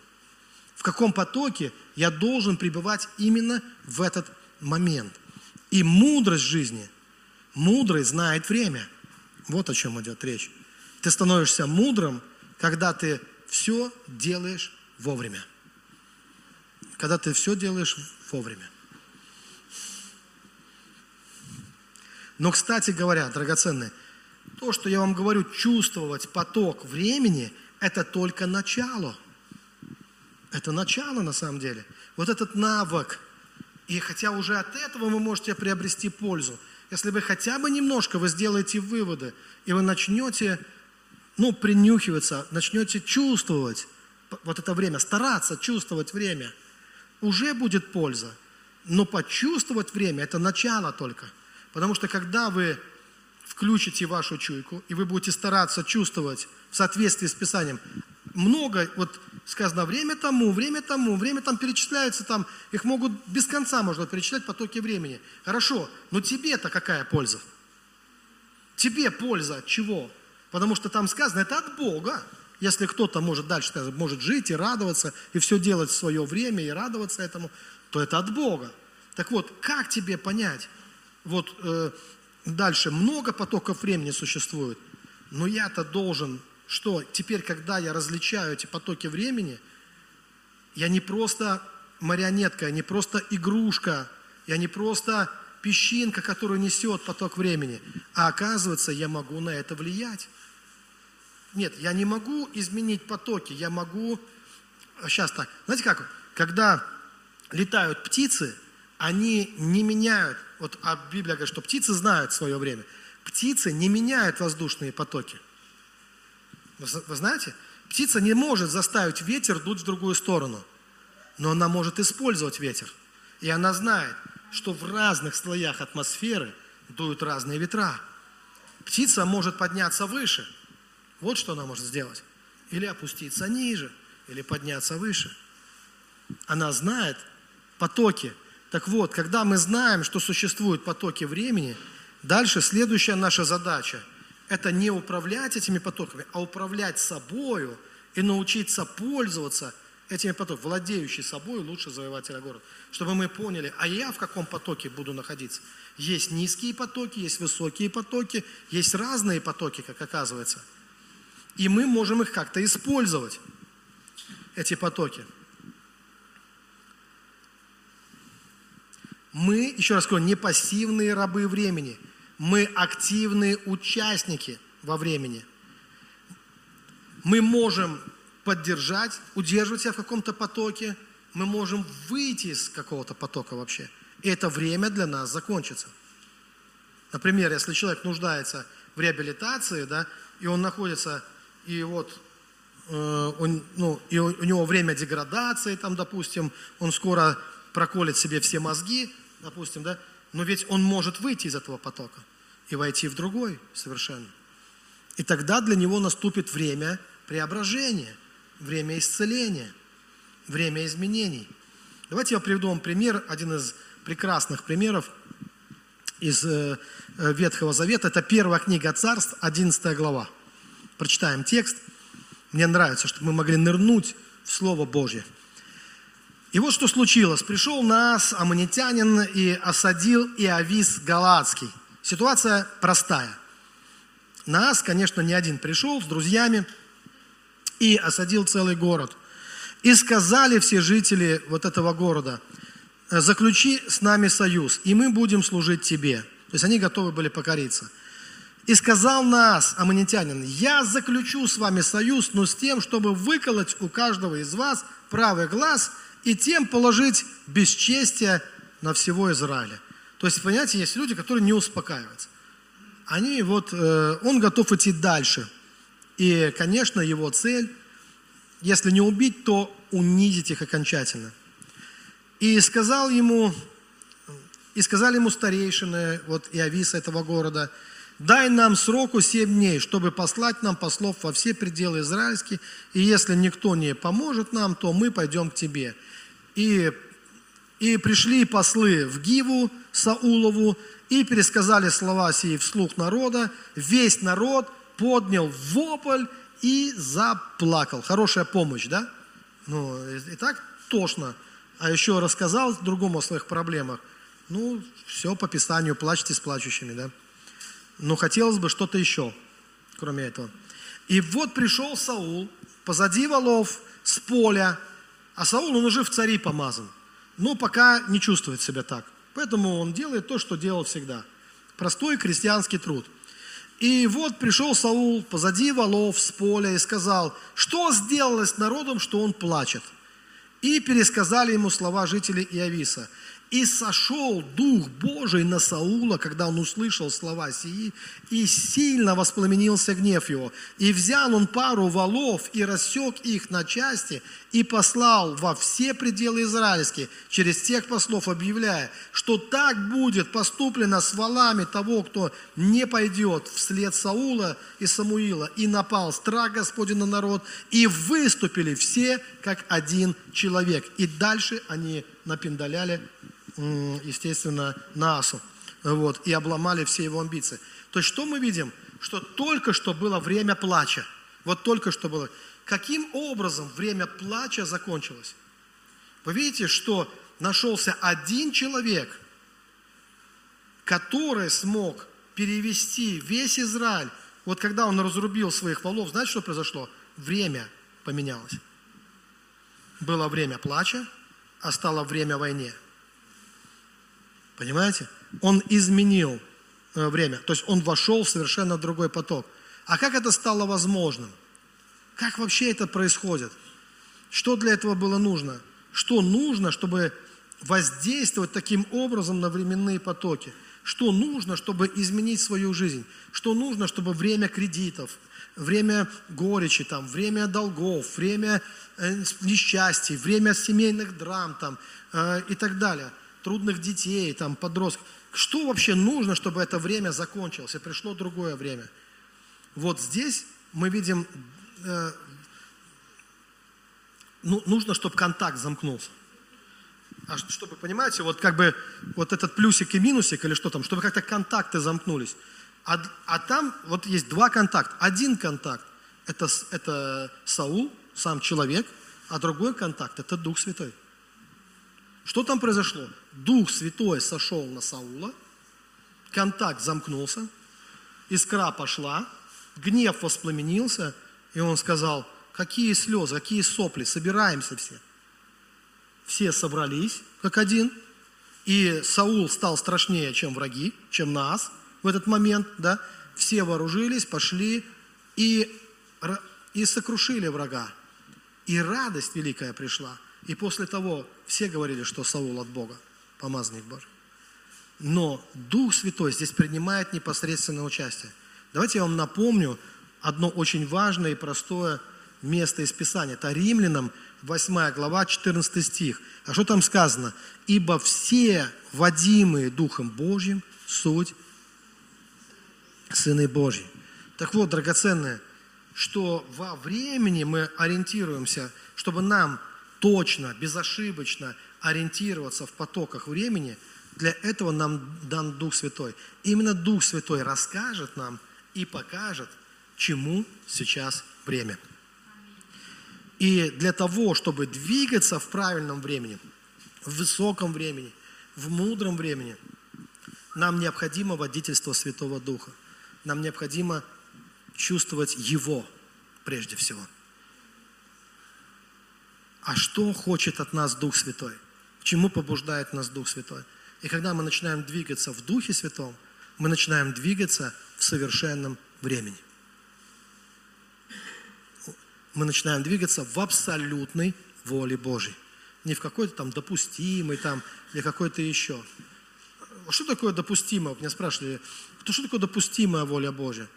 В каком потоке я должен пребывать именно в этот момент? И мудрость жизни – Мудрый знает время. Вот о чем идет речь. Ты становишься мудрым, когда ты все делаешь вовремя. Когда ты все делаешь вовремя. Но, кстати говоря, драгоценные, то, что я вам говорю, чувствовать поток времени, это только начало. Это начало на самом деле. Вот этот навык. И хотя уже от этого вы можете приобрести пользу. Если вы хотя бы немножко вы сделаете выводы, и вы начнете ну, принюхиваться, начнете чувствовать вот это время, стараться чувствовать время, уже будет польза. Но почувствовать время – это начало только. Потому что когда вы включите вашу чуйку, и вы будете стараться чувствовать в соответствии с Писанием, много, вот сказано, время тому, время тому, время там перечисляется, там, их могут без конца можно перечислять потоки времени. Хорошо, но тебе-то какая польза? Тебе польза от чего? Потому что там сказано, это от Бога. Если кто-то может дальше может жить и радоваться, и все делать в свое время, и радоваться этому, то это от Бога. Так вот, как тебе понять? Вот э, дальше, много потоков времени существует, но я-то должен, что теперь, когда я различаю эти потоки времени, я не просто марионетка, я не просто игрушка, я не просто песчинка, которую несет поток времени, а оказывается, я могу на это влиять. Нет, я не могу изменить потоки, я могу... Сейчас так, знаете как, когда летают птицы, они не меняют, вот а Библия говорит, что птицы знают свое время. Птицы не меняют воздушные потоки. Вы, вы знаете? Птица не может заставить ветер дуть в другую сторону, но она может использовать ветер. И она знает, что в разных слоях атмосферы дуют разные ветра. Птица может подняться выше – вот что она может сделать. Или опуститься ниже, или подняться выше. Она знает потоки. Так вот, когда мы знаем, что существуют потоки времени, дальше следующая наша задача – это не управлять этими потоками, а управлять собою и научиться пользоваться этими потоками. Владеющий собой лучше завоевателя города. Чтобы мы поняли, а я в каком потоке буду находиться. Есть низкие потоки, есть высокие потоки, есть разные потоки, как оказывается – и мы можем их как-то использовать, эти потоки. Мы, еще раз говорю, не пассивные рабы времени. Мы активные участники во времени. Мы можем поддержать, удерживать себя в каком-то потоке. Мы можем выйти из какого-то потока вообще. И это время для нас закончится. Например, если человек нуждается в реабилитации, да, и он находится и вот э, он, ну, и у него время деградации, там, допустим, он скоро проколет себе все мозги, допустим, да, но ведь он может выйти из этого потока и войти в другой совершенно. И тогда для него наступит время преображения, время исцеления, время изменений. Давайте я приведу вам пример, один из прекрасных примеров из э, э, Ветхого Завета. Это первая книга Царств, 11 глава. Прочитаем текст. Мне нравится, чтобы мы могли нырнуть в Слово Божье. И вот что случилось. Пришел нас аммонитянин и осадил Иовис Галатский. Ситуация простая. Нас, конечно, не один пришел с друзьями и осадил целый город. И сказали все жители вот этого города, заключи с нами союз, и мы будем служить тебе. То есть они готовы были покориться – и сказал нас, аммонитянин, я заключу с вами союз, но с тем, чтобы выколоть у каждого из вас правый глаз и тем положить бесчестие на всего Израиля. То есть, понимаете, есть люди, которые не успокаиваются. Они вот, э, он готов идти дальше. И, конечно, его цель, если не убить, то унизить их окончательно. И сказал ему, и сказали ему старейшины, вот и Ависа этого города – Дай нам сроку семь дней, чтобы послать нам послов во все пределы израильские, и если никто не поможет нам, то мы пойдем к тебе. И, и пришли послы в Гиву Саулову, и пересказали слова сии вслух народа. Весь народ поднял вопль и заплакал. Хорошая помощь, да? Ну, и так тошно. А еще рассказал другому о своих проблемах. Ну, все по Писанию, плачьте с плачущими, да? Но хотелось бы что-то еще, кроме этого. И вот пришел Саул, позади волов, с поля, а Саул, он уже в цари помазан, но пока не чувствует себя так. Поэтому он делает то, что делал всегда. Простой крестьянский труд. И вот пришел Саул позади волов с поля и сказал, что сделалось народом, что он плачет. И пересказали ему слова жителей Иависа. И сошел Дух Божий на Саула, когда он услышал слова сии, и сильно воспламенился гнев его. И взял он пару валов и рассек их на части, и послал во все пределы израильские, через тех послов объявляя, что так будет поступлено с валами того, кто не пойдет вслед Саула и Самуила. И напал страх Господень на народ, и выступили все, как один человек. И дальше они напиндаляли естественно, Наасу, вот, и обломали все его амбиции. То есть что мы видим? Что только что было время плача. Вот только что было. Каким образом время плача закончилось? Вы видите, что нашелся один человек, который смог перевести весь Израиль. Вот когда он разрубил своих волов, знаете, что произошло? Время поменялось. Было время плача, а стало время войне. Понимаете? Он изменил э, время. То есть он вошел в совершенно другой поток. А как это стало возможным? Как вообще это происходит? Что для этого было нужно? Что нужно, чтобы воздействовать таким образом на временные потоки? Что нужно, чтобы изменить свою жизнь? Что нужно, чтобы время кредитов, время горечи, там, время долгов, время э, несчастий, время семейных драм там, э, и так далее – трудных детей, там, подростков. Что вообще нужно, чтобы это время закончилось и пришло другое время? Вот здесь мы видим, э, ну, нужно, чтобы контакт замкнулся. А чтобы, понимаете, вот как бы вот этот плюсик и минусик или что там, чтобы как-то контакты замкнулись. А, а там вот есть два контакта. Один контакт это, – это Саул, сам человек, а другой контакт – это Дух Святой. Что там произошло? Дух Святой сошел на Саула, контакт замкнулся, искра пошла, гнев воспламенился, и он сказал, какие слезы, какие сопли, собираемся все. Все собрались, как один, и Саул стал страшнее, чем враги, чем нас в этот момент, да, все вооружились, пошли и, и сокрушили врага. И радость великая пришла. И после того все говорили, что Саул от Бога помазанник Божий. Но Дух Святой здесь принимает непосредственное участие. Давайте я вам напомню одно очень важное и простое место из Писания. Это Римлянам 8 глава, 14 стих. А что там сказано? «Ибо все водимые Духом Божьим суть Сыны Божьи». Так вот, драгоценные, что во времени мы ориентируемся, чтобы нам точно, безошибочно ориентироваться в потоках времени, для этого нам дан Дух Святой. Именно Дух Святой расскажет нам и покажет, чему сейчас время. И для того, чтобы двигаться в правильном времени, в высоком времени, в мудром времени, нам необходимо водительство Святого Духа. Нам необходимо чувствовать Его прежде всего. А что хочет от нас Дух Святой? К чему побуждает нас Дух Святой? И когда мы начинаем двигаться в Духе Святом, мы начинаем двигаться в совершенном времени. Мы начинаем двигаться в абсолютной воле Божьей. Не в какой-то там допустимой там, или какой-то еще. Что такое допустимое? Меня спрашивали, что такое допустимая воля Божья?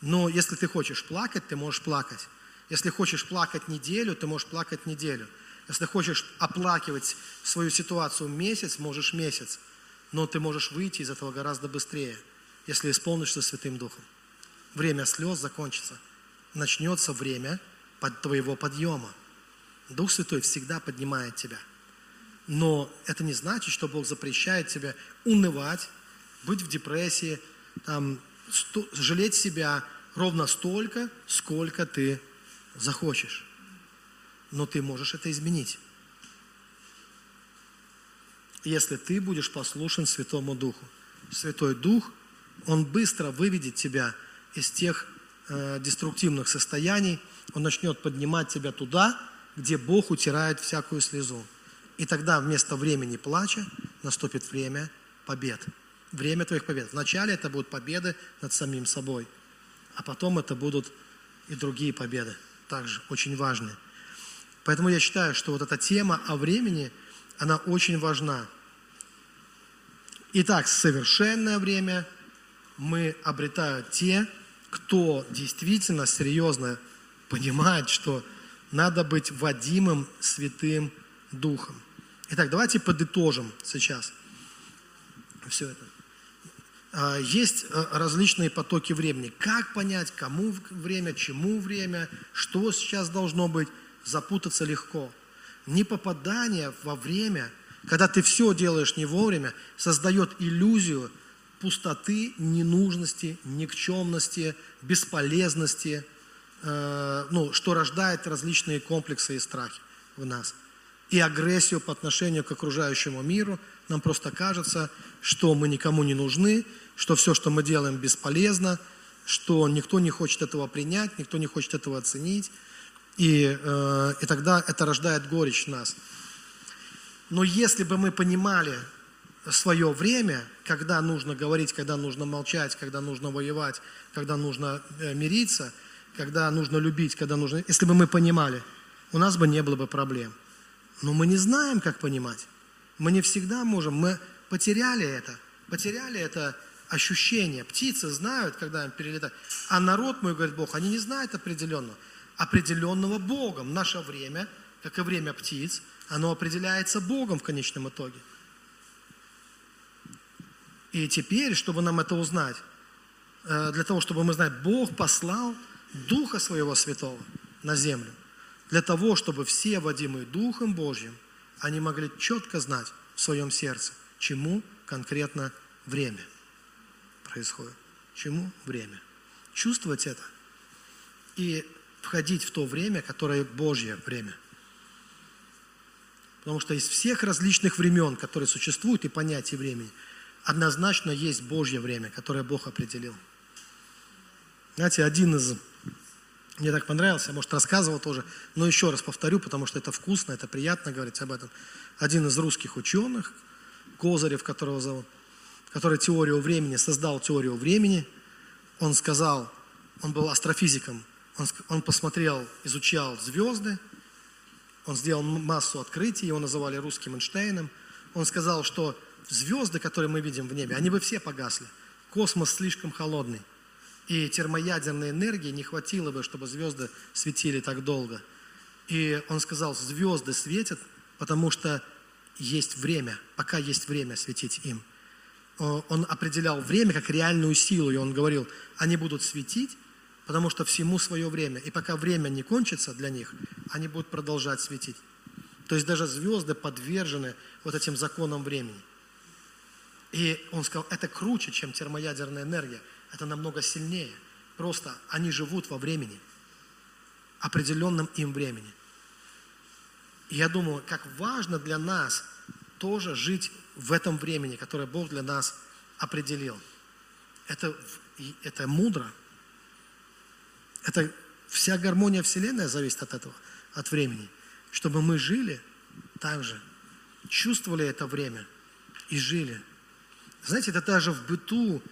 Но если ты хочешь плакать, ты можешь плакать. Если хочешь плакать неделю, ты можешь плакать неделю. Если хочешь оплакивать свою ситуацию месяц, можешь месяц. Но ты можешь выйти из этого гораздо быстрее, если исполнишься Святым Духом. Время слез закончится. Начнется время под твоего подъема. Дух Святой всегда поднимает тебя. Но это не значит, что Бог запрещает тебе унывать, быть в депрессии, там, жалеть себя ровно столько, сколько ты захочешь. Но ты можешь это изменить. Если ты будешь послушен Святому Духу. Святой Дух, Он быстро выведет тебя из тех э, деструктивных состояний, Он начнет поднимать тебя туда, где Бог утирает всякую слезу. И тогда вместо времени плача наступит время побед. Время твоих побед. Вначале это будут победы над самим собой, а потом это будут и другие победы, также очень важные. Поэтому я считаю, что вот эта тема о времени, она очень важна. Итак, совершенное время мы обретают те, кто действительно серьезно понимает, что надо быть водимым Святым Духом. Итак, давайте подытожим сейчас все это. А, есть э, различные потоки времени. Как понять, кому время, чему время, что сейчас должно быть, запутаться легко. Непопадание во время, когда ты все делаешь не вовремя, создает иллюзию пустоты, ненужности, никчемности, бесполезности, э, ну, что рождает различные комплексы и страхи в нас – и агрессию по отношению к окружающему миру. Нам просто кажется, что мы никому не нужны, что все, что мы делаем, бесполезно, что никто не хочет этого принять, никто не хочет этого оценить. И, э, и тогда это рождает горечь в нас. Но если бы мы понимали свое время, когда нужно говорить, когда нужно молчать, когда нужно воевать, когда нужно э, мириться, когда нужно любить, когда нужно... Если бы мы понимали, у нас бы не было бы проблем. Но мы не знаем, как понимать. Мы не всегда можем. Мы потеряли это. Потеряли это ощущение. Птицы знают, когда им перелетают. А народ мой, говорит Бог, они не знают определенного. Определенного Богом. Наше время, как и время птиц, оно определяется Богом в конечном итоге. И теперь, чтобы нам это узнать, э, для того, чтобы мы знать, Бог послал Духа Своего Святого на землю – для того, чтобы все, водимые Духом Божьим, они могли четко знать в своем сердце, чему конкретно время происходит. Чему время. Чувствовать это и входить в то время, которое Божье время. Потому что из всех различных времен, которые существуют, и понятий времени, однозначно есть Божье время, которое Бог определил. Знаете, один из мне так понравился, я, может, рассказывал тоже, но еще раз повторю, потому что это вкусно, это приятно говорить об этом. Один из русских ученых, Козырев, которого зовут, который теорию времени, создал теорию времени, он сказал, он был астрофизиком, он, он посмотрел, изучал звезды, он сделал массу открытий, его называли русским Эйнштейном. Он сказал, что звезды, которые мы видим в небе, они бы все погасли. Космос слишком холодный и термоядерной энергии не хватило бы, чтобы звезды светили так долго. И он сказал, звезды светят, потому что есть время, пока есть время светить им. Он определял время как реальную силу, и он говорил, они будут светить, потому что всему свое время. И пока время не кончится для них, они будут продолжать светить. То есть даже звезды подвержены вот этим законам времени. И он сказал, это круче, чем термоядерная энергия это намного сильнее. Просто они живут во времени, определенном им времени. И я думаю, как важно для нас тоже жить в этом времени, которое Бог для нас определил. Это, это мудро. Это вся гармония Вселенной зависит от этого, от времени. Чтобы мы жили так же, чувствовали это время и жили. Знаете, это даже в быту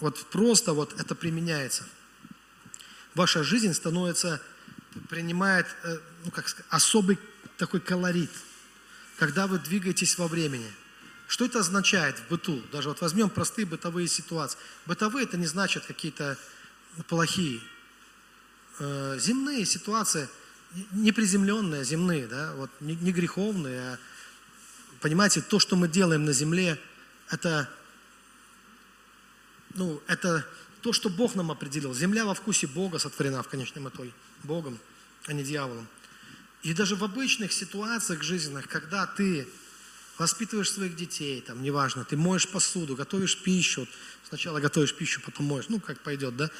вот просто вот это применяется. Ваша жизнь становится, принимает, э, ну как сказать, особый такой колорит, когда вы двигаетесь во времени. Что это означает в быту? Даже вот возьмем простые бытовые ситуации. Бытовые это не значит какие-то плохие. Э, земные ситуации, неприземленные, земные, да, вот не, греховные, а, понимаете, то, что мы делаем на земле, это ну, это то, что Бог нам определил. Земля во вкусе Бога сотворена в конечном итоге. Богом, а не дьяволом. И даже в обычных ситуациях жизненных, когда ты воспитываешь своих детей, там, неважно, ты моешь посуду, готовишь пищу, сначала готовишь пищу, потом моешь, ну, как пойдет, да?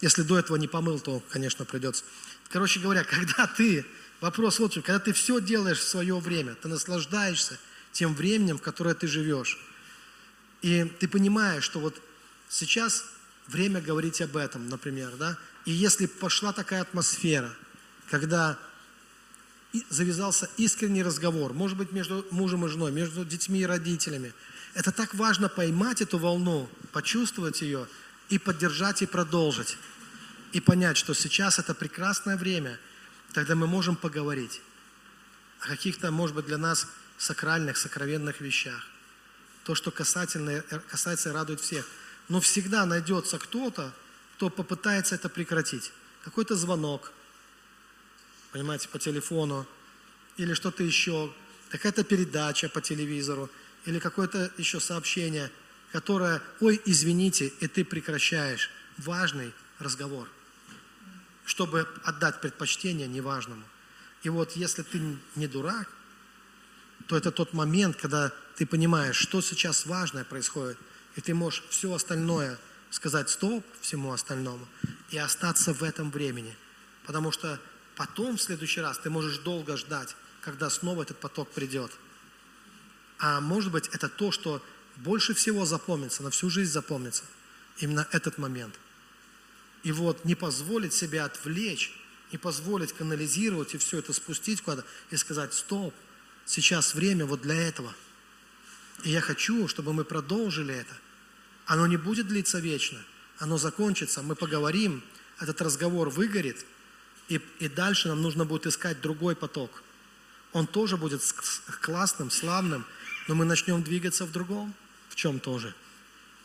Если до этого не помыл, то, конечно, придется. Короче говоря, когда ты, вопрос вот когда ты все делаешь в свое время, ты наслаждаешься тем временем, в которое ты живешь, и ты понимаешь, что вот Сейчас время говорить об этом, например, да? И если пошла такая атмосфера, когда завязался искренний разговор, может быть, между мужем и женой, между детьми и родителями, это так важно поймать эту волну, почувствовать ее и поддержать и продолжить. И понять, что сейчас это прекрасное время, тогда мы можем поговорить о каких-то, может быть, для нас сакральных, сокровенных вещах. То, что касательно, касается и радует всех. Но всегда найдется кто-то, кто попытается это прекратить. Какой-то звонок, понимаете, по телефону, или что-то еще, какая-то передача по телевизору, или какое-то еще сообщение, которое, ой, извините, и ты прекращаешь важный разговор, чтобы отдать предпочтение неважному. И вот если ты не дурак, то это тот момент, когда ты понимаешь, что сейчас важное происходит, и ты можешь все остальное сказать стоп всему остальному и остаться в этом времени. Потому что потом, в следующий раз, ты можешь долго ждать, когда снова этот поток придет. А может быть, это то, что больше всего запомнится, на всю жизнь запомнится. Именно этот момент. И вот не позволить себя отвлечь не позволить канализировать и все это спустить куда-то и сказать, стоп, сейчас время вот для этого. И я хочу, чтобы мы продолжили это. Оно не будет длиться вечно, оно закончится, мы поговорим, этот разговор выгорит, и, и дальше нам нужно будет искать другой поток. Он тоже будет классным, славным, но мы начнем двигаться в другом, в чем тоже.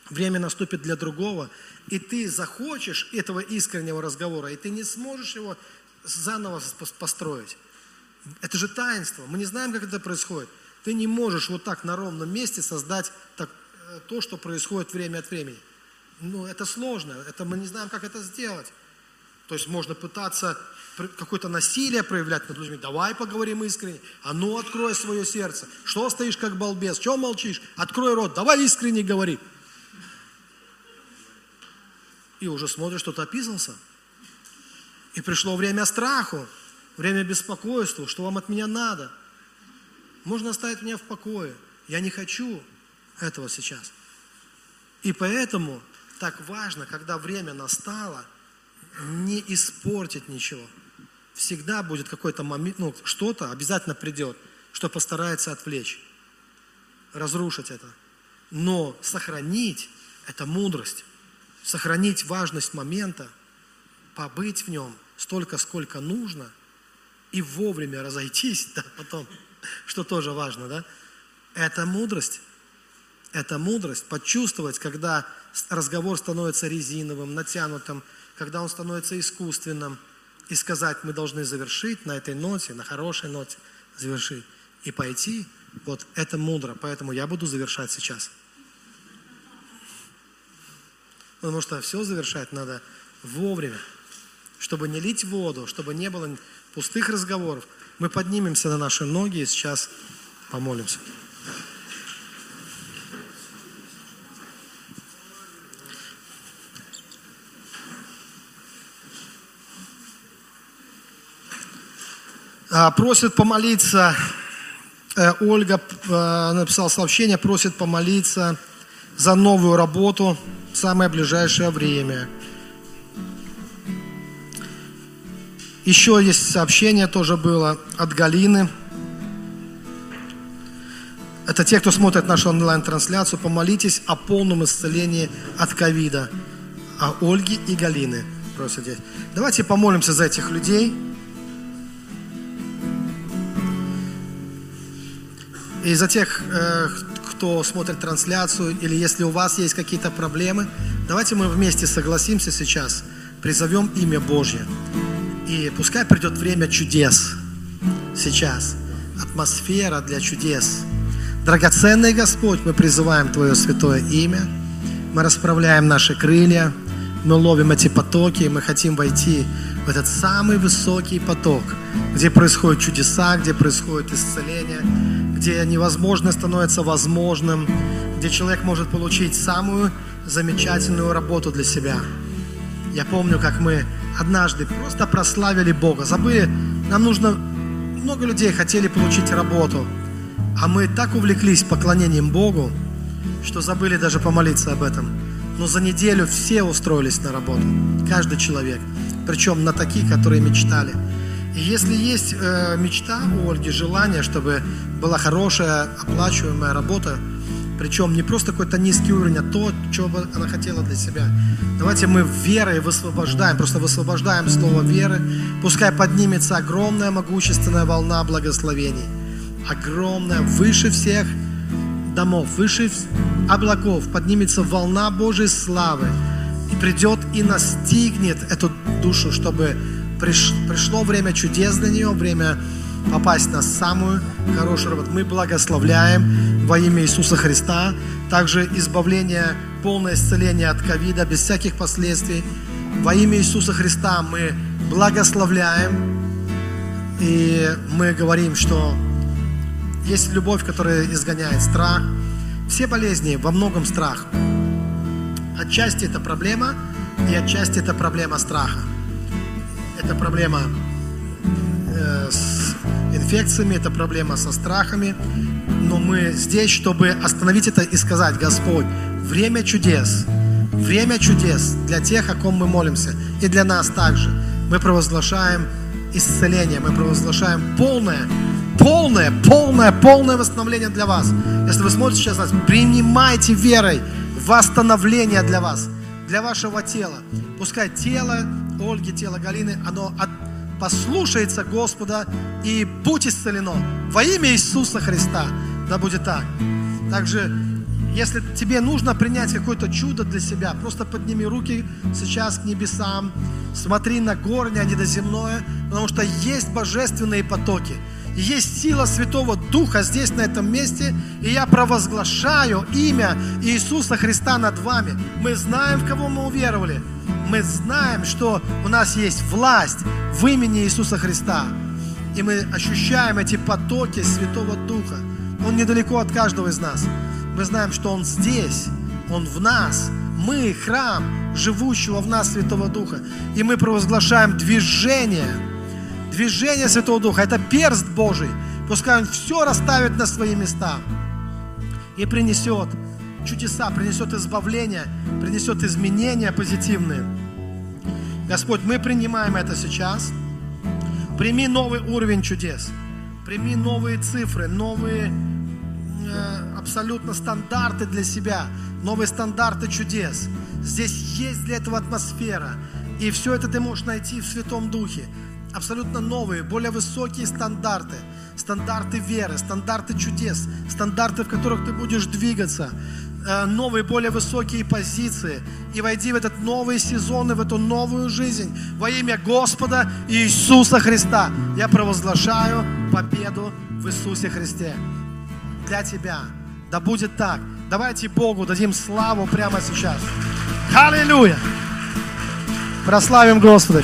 Время наступит для другого, и ты захочешь этого искреннего разговора, и ты не сможешь его заново построить. Это же таинство. Мы не знаем, как это происходит. Ты не можешь вот так на ровном месте создать так, то, что происходит время от времени. Ну, это сложно. Это мы не знаем, как это сделать. То есть можно пытаться какое-то насилие проявлять над людьми. Давай поговорим искренне. А ну, открой свое сердце. Что стоишь как балбес? Чего молчишь? Открой рот. Давай искренне говори. И уже смотришь, что-то описался. И пришло время страху, время беспокойства, что вам от меня надо. Можно оставить меня в покое. Я не хочу этого сейчас. И поэтому так важно, когда время настало, не испортить ничего. Всегда будет какой-то момент, ну, что-то обязательно придет, что постарается отвлечь, разрушить это. Но сохранить – это мудрость. Сохранить важность момента, побыть в нем – столько, сколько нужно, и вовремя разойтись, да, потом, что тоже важно, да, это мудрость. Это мудрость, почувствовать, когда разговор становится резиновым, натянутым, когда он становится искусственным, и сказать, мы должны завершить на этой ноте, на хорошей ноте завершить, и пойти, вот это мудро, поэтому я буду завершать сейчас. Потому что все завершать надо вовремя чтобы не лить воду, чтобы не было пустых разговоров. Мы поднимемся на наши ноги и сейчас помолимся. Просит помолиться, э, Ольга э, написала сообщение, просит помолиться за новую работу в самое ближайшее время – Еще есть сообщение тоже было от Галины. Это те, кто смотрит нашу онлайн-трансляцию. Помолитесь о полном исцелении от ковида. А Ольги и Галины просят здесь. Давайте помолимся за этих людей. И за тех, э, кто смотрит трансляцию, или если у вас есть какие-то проблемы, давайте мы вместе согласимся сейчас, призовем имя Божье. И пускай придет время чудес сейчас. Атмосфера для чудес. Драгоценный Господь, мы призываем Твое святое имя. Мы расправляем наши крылья. Мы ловим эти потоки. Мы хотим войти в этот самый высокий поток, где происходят чудеса, где происходит исцеление, где невозможно становится возможным, где человек может получить самую замечательную работу для себя. Я помню, как мы однажды просто прославили Бога, забыли, нам нужно, много людей хотели получить работу, а мы так увлеклись поклонением Богу, что забыли даже помолиться об этом. но за неделю все устроились на работу. Каждый человек. Причем на такие, которые мечтали. И если есть э, мечта у Ольги, желание, чтобы была хорошая, оплачиваемая работа, причем не просто какой-то низкий уровень, а то, что бы она хотела для себя. Давайте мы верой высвобождаем, просто высвобождаем слово веры. Пускай поднимется огромная могущественная волна благословений. Огромная, выше всех домов, выше облаков поднимется волна Божьей славы и придет и настигнет эту душу, чтобы пришло время чудес для нее, время попасть на самую хорошую работу. Мы благословляем во имя Иисуса Христа. Также избавление, полное исцеление от ковида, без всяких последствий. Во имя Иисуса Христа мы благословляем. И мы говорим, что есть любовь, которая изгоняет страх. Все болезни во многом страх. Отчасти это проблема, и отчасти это проблема страха. Это проблема э, с инфекциями, это проблема со страхами. Но мы здесь, чтобы остановить это и сказать, Господь, время чудес, время чудес для тех, о ком мы молимся, и для нас также. Мы провозглашаем исцеление, мы провозглашаем полное, полное, полное, полное восстановление для вас. Если вы смотрите сейчас нас, принимайте верой восстановление для вас, для вашего тела. Пускай тело Ольги, тело Галины, оно от, послушается Господа и будь исцелено. Во имя Иисуса Христа. Да будет так. Также, если тебе нужно принять какое-то чудо для себя, просто подними руки сейчас к небесам, смотри на горнее, а не на земное, потому что есть божественные потоки. Есть сила Святого Духа здесь, на этом месте, и я провозглашаю имя Иисуса Христа над вами. Мы знаем, в кого мы уверовали мы знаем, что у нас есть власть в имени Иисуса Христа. И мы ощущаем эти потоки Святого Духа. Он недалеко от каждого из нас. Мы знаем, что Он здесь, Он в нас. Мы храм живущего в нас Святого Духа. И мы провозглашаем движение. Движение Святого Духа. Это перст Божий. Пускай Он все расставит на свои места. И принесет чудеса, принесет избавление, принесет изменения позитивные. Господь, мы принимаем это сейчас. Прими новый уровень чудес. Прими новые цифры, новые э, абсолютно стандарты для себя, новые стандарты чудес. Здесь есть для этого атмосфера. И все это ты можешь найти в Святом Духе. Абсолютно новые, более высокие стандарты. Стандарты веры, стандарты чудес, стандарты, в которых ты будешь двигаться. Э, новые, более высокие позиции и войди в этот новый сезон и в эту новую жизнь во имя Господа Иисуса Христа. Я провозглашаю победу в Иисусе Христе для тебя. Да будет так. Давайте Богу дадим славу прямо сейчас. Аллилуйя! Прославим Господа.